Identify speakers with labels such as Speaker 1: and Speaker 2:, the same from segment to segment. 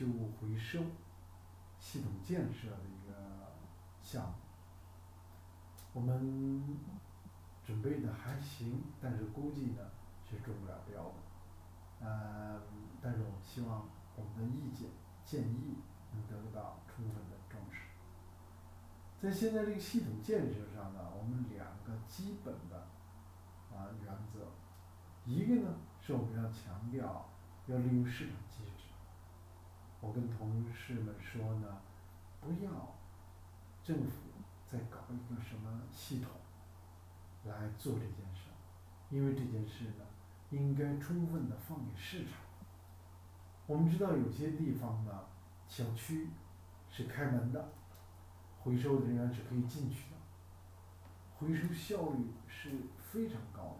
Speaker 1: 旧物回收系统建设的一个项目。我们准备的还行，但是估计呢是中不了标的。嗯，但是我们希望我们的意见建议能得到充分的重视。在现在这个系统建设上呢，我们两个基本的啊原则，一个呢是我们要强调要利用市场机制。我跟同事们说呢，不要政府再搞一个什么系统来做这件事，因为这件事呢应该充分的放给市场。我们知道有些地方呢，小区是开门的。回收人员是可以进去的，回收效率是非常高的。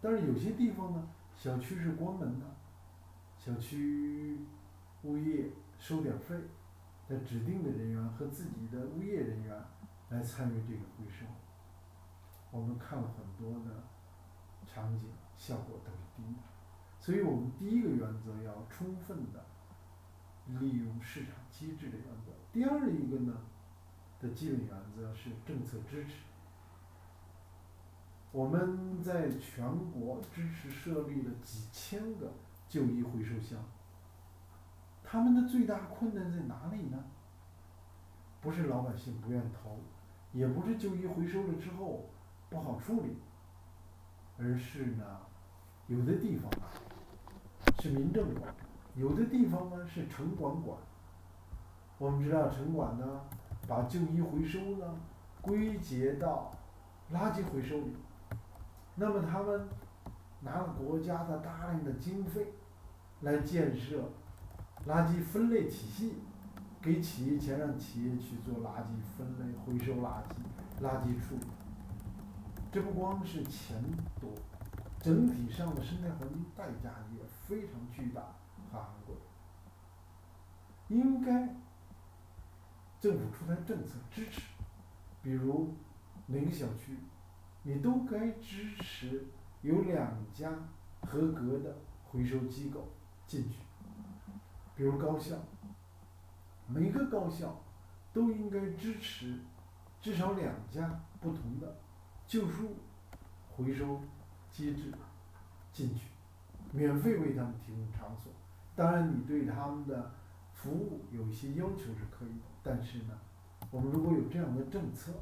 Speaker 1: 但是有些地方呢，小区是关门的，小区物业收点费，在指定的人员和自己的物业人员来参与这个回收。我们看了很多的场景，效果都是低的。所以我们第一个原则要充分的利用市场机制的原则。第二一个呢？的基本原则是政策支持。我们在全国支持设立了几千个旧衣回收箱。他们的最大困难在哪里呢？不是老百姓不愿投，也不是旧衣回收了之后不好处理，而是呢，有的地方啊是民政管，有的地方呢是城管管。我们知道城管呢。把旧衣回收呢归结到垃圾回收里，那么他们拿了国家的大量的经费来建设垃圾分类体系，给企业钱让企业去做垃圾分类、回收垃圾、垃圾处理。这不光是钱多，整体上的生态环境代价也非常巨大和昂贵，应该。政府出台政策支持，比如哪个小区，你都该支持有两家合格的回收机构进去。比如高校，每个高校都应该支持至少两家不同的旧书回收机制进去，免费为他们提供场所。当然，你对他们的服务有一些要求是可以的。但是呢，我们如果有这样的政策，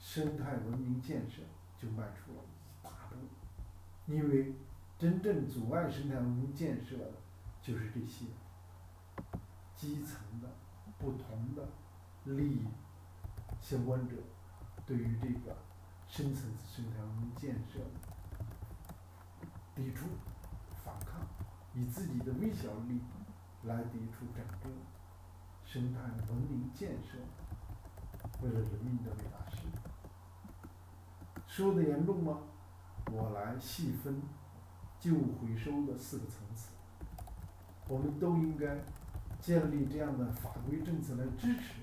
Speaker 1: 生态文明建设就迈出了一大步。因为真正阻碍生态文明建设的，就是这些基层的不同的利益相关者，对于这个深层次生态文明建设抵触、反抗，以自己的微小利益来抵触整个。生态文明建设，为了人民的伟大事业，说的严重吗？我来细分旧回收的四个层次，我们都应该建立这样的法规政策来支持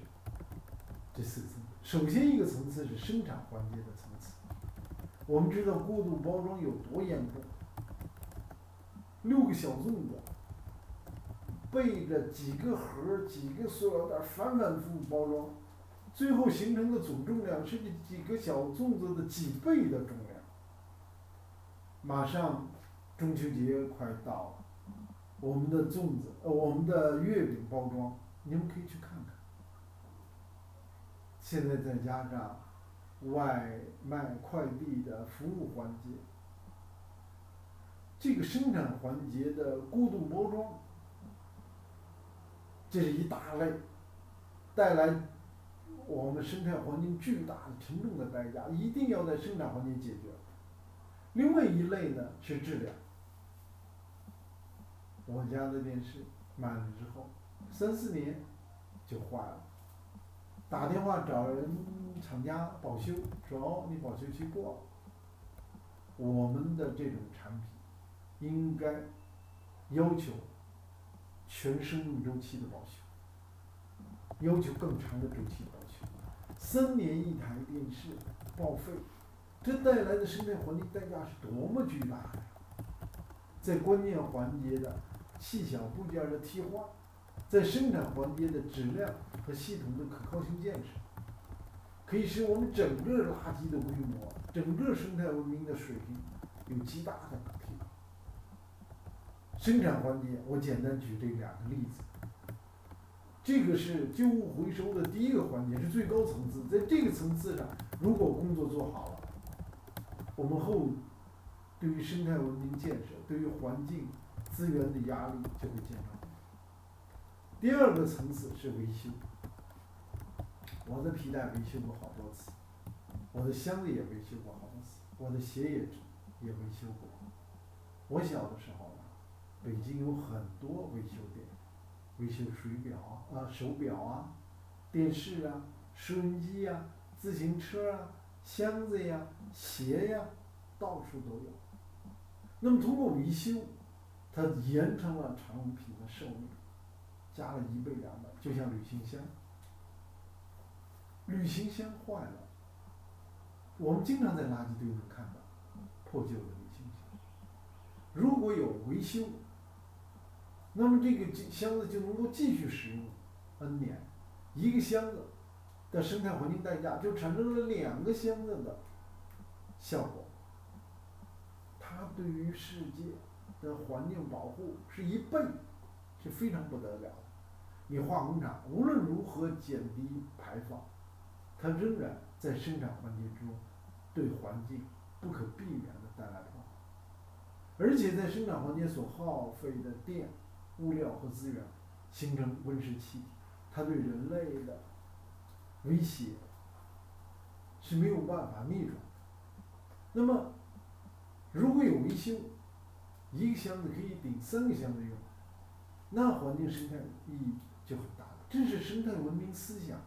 Speaker 1: 这四个层。首先一个层次是生产环节的层次，我们知道过度包装有多严重，六个小粽子。背着几个盒几个塑料袋反反复复包装，最后形成的总重量是这几个小粽子的几倍的重量。马上中秋节快到了，我们的粽子呃我们的月饼包装，你们可以去看看。现在再加上外卖快递的服务环节，这个生产环节的过度包装。这是一大类，带来我们生态环境巨大的沉重的代价，一定要在生产环节解决。另外一类呢是质量。我家的电视买了之后，三四年就坏了，打电话找人厂家保修，说哦你保修期过了。我们的这种产品应该要求。全生命周期的保修，要求更长的周期保修。三年一台电视报废，这带来的生态环境代价是多么巨大呀！在关键环节的细小部件的替换，在生产环节的质量和系统的可靠性建设，可以使我们整个垃圾的规模、整个生态文明的水平有极大的提高。生产环节，我简单举这两个例子。这个是旧物回收的第一个环节，是最高层次。在这个层次上，如果工作做好了，我们后对于生态文明建设、对于环境资源的压力就会减少。第二个层次是维修。我的皮带维修过好多次，我的箱子也维修过好多次，我的鞋也也维修过。我小的时候呢，北京有很多维修店，维修水表啊、手表啊、电视啊、收音机啊、自行车啊、箱子呀、鞋呀，到处都有。那么通过维修，它延长了产品的寿命，加了一倍两倍，就像旅行箱。旅行箱坏了，我们经常在垃圾堆能看到破旧的旅行箱。如果有维修，那么这个箱子就能够继续使用 N 年。一个箱子的生态环境代价就产生了两个箱子的效果。它对于世界的环境保护是一倍，是非常不得了的。你化工厂无论如何减低排放。它仍然在生产环节中对环境不可避免的带来破坏，而且在生产环节所耗费的电、物料和资源形成温室气体，它对人类的威胁是没有办法逆转的。那么，如果有维修，一个箱子可以顶三个箱子用，那环境生态意义就很大了。这是生态文明思想。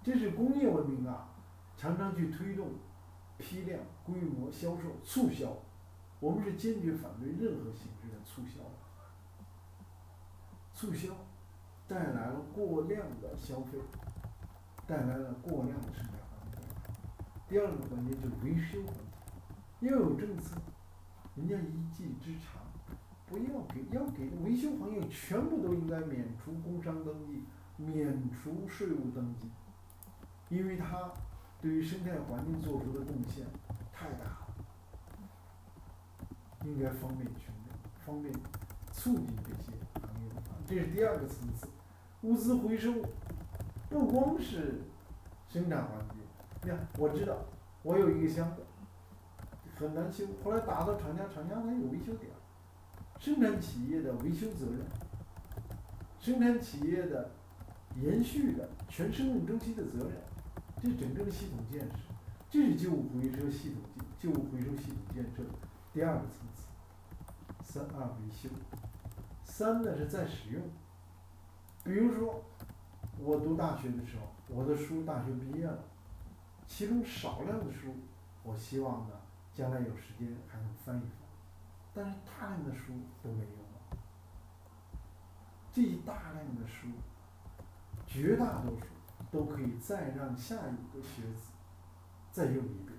Speaker 1: 这是工业文明啊，常常去推动批量、规模销售促销，我们是坚决反对任何形式的促销。促销带来了过量的消费，带来了过量的生产环境。第二个环节就是维修环节，要有政策，人家一技之长，不要给，要给维修行业全部都应该免除工商登记，免除税务登记。因为它对于生态环境做出的贡献太大了，应该方便群众，方便促进这些行业的发展。这是第二个层次。物资回收不光是生产环节，你看，我知道我有一个箱子很难修，后来打到厂家，厂家它有维修点，生产企业的维修责任，生产企业的延续的全生命周期的责任。这整个的系统建设，这是旧物回收系统建旧物回收系统建设第二个层次。三二维修，三呢是再使用。比如说，我读大学的时候，我的书大学毕业了，其中少量的书，我希望呢将来有时间还能翻一翻，但是大量的书都没用了。这一大量的书，绝大多数。都可以再让下一个学子再用一遍，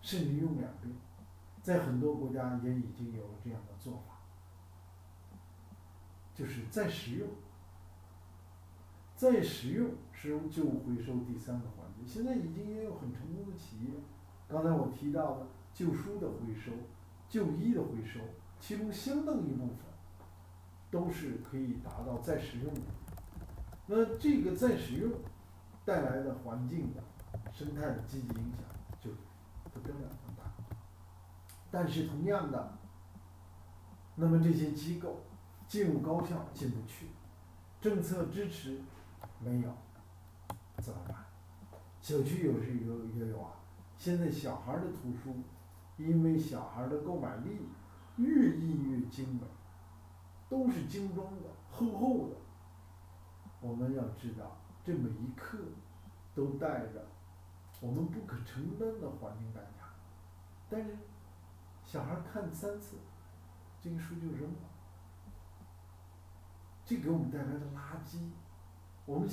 Speaker 1: 甚至用两遍，在很多国家也已经有了这样的做法，就是再使用，再使用使用旧回收第三个环节，现在已经也有很成功的企业。刚才我提到的旧书的回收、旧衣的回收，其中相当一部分都是可以达到再使用的。那这个再使用带来的环境的生态的积极影响就不得了很大，但是同样的，那么这些机构进入高校进不去，政策支持没有，怎么办？小区有时有也有啊。现在小孩的图书，因为小孩的购买力越印越精美，都是精装的，厚厚的。我们要知道，这每一刻都带着我们不可承担的环境代价。但是，小孩看三次，这个书就扔了，这给我们带来的垃圾，我们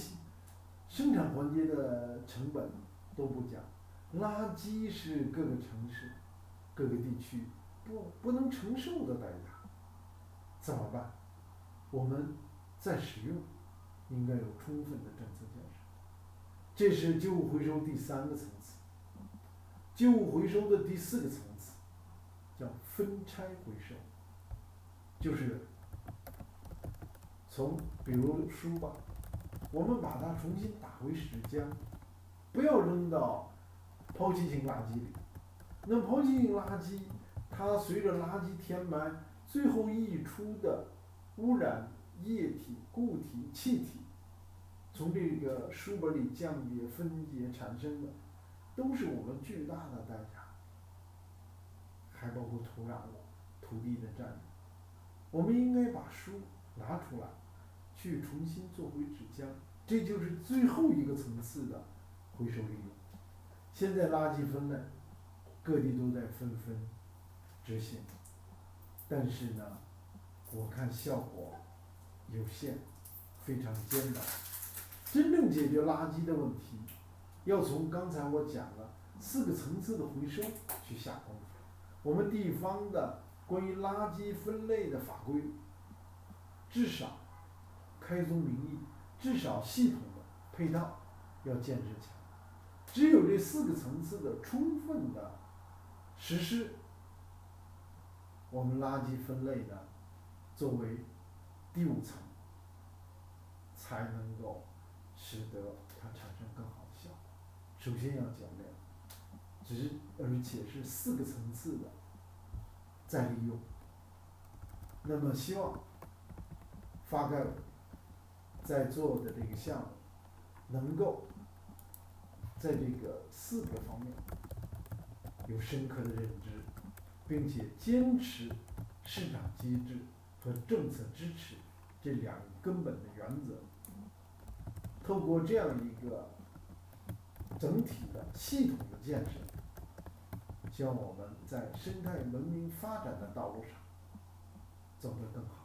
Speaker 1: 生产环节的成本都不讲，垃圾是各个城市、各个地区不不能承受的代价，怎么办？我们。再使用，应该有充分的政策建设。这是旧物回收第三个层次。旧物回收的第四个层次，叫分拆回收，就是从比如书吧，我们把它重新打回纸浆，不要扔到抛弃型垃圾里。那抛弃性垃圾，它随着垃圾填埋，最后溢出的污染液体、固体、气体，从这个书本里降解、分解产生的，都是我们巨大的代价，还包括土壤、土地的占用。我们应该把书拿出来，去重新做回纸浆，这就是最后一个层次的回收利用。现在垃圾分类。各地都在纷纷执行，但是呢，我看效果有限，非常艰难。真正解决垃圾的问题，要从刚才我讲了四个层次的回收去下功夫。我们地方的关于垃圾分类的法规，至少开宗明义，至少系统的配套要建设起来。只有这四个层次的充分的。实施我们垃圾分类的作为第五层，才能够使得它产生更好的效果。首先要减量，只而且是四个层次的再利用。那么希望发改委在做的这个项目，能够在这个四个方面。有深刻的认知，并且坚持市场机制和政策支持这两个根本的原则。透过这样一个整体的系统的建设，希望我们在生态文明发展的道路上走得更好。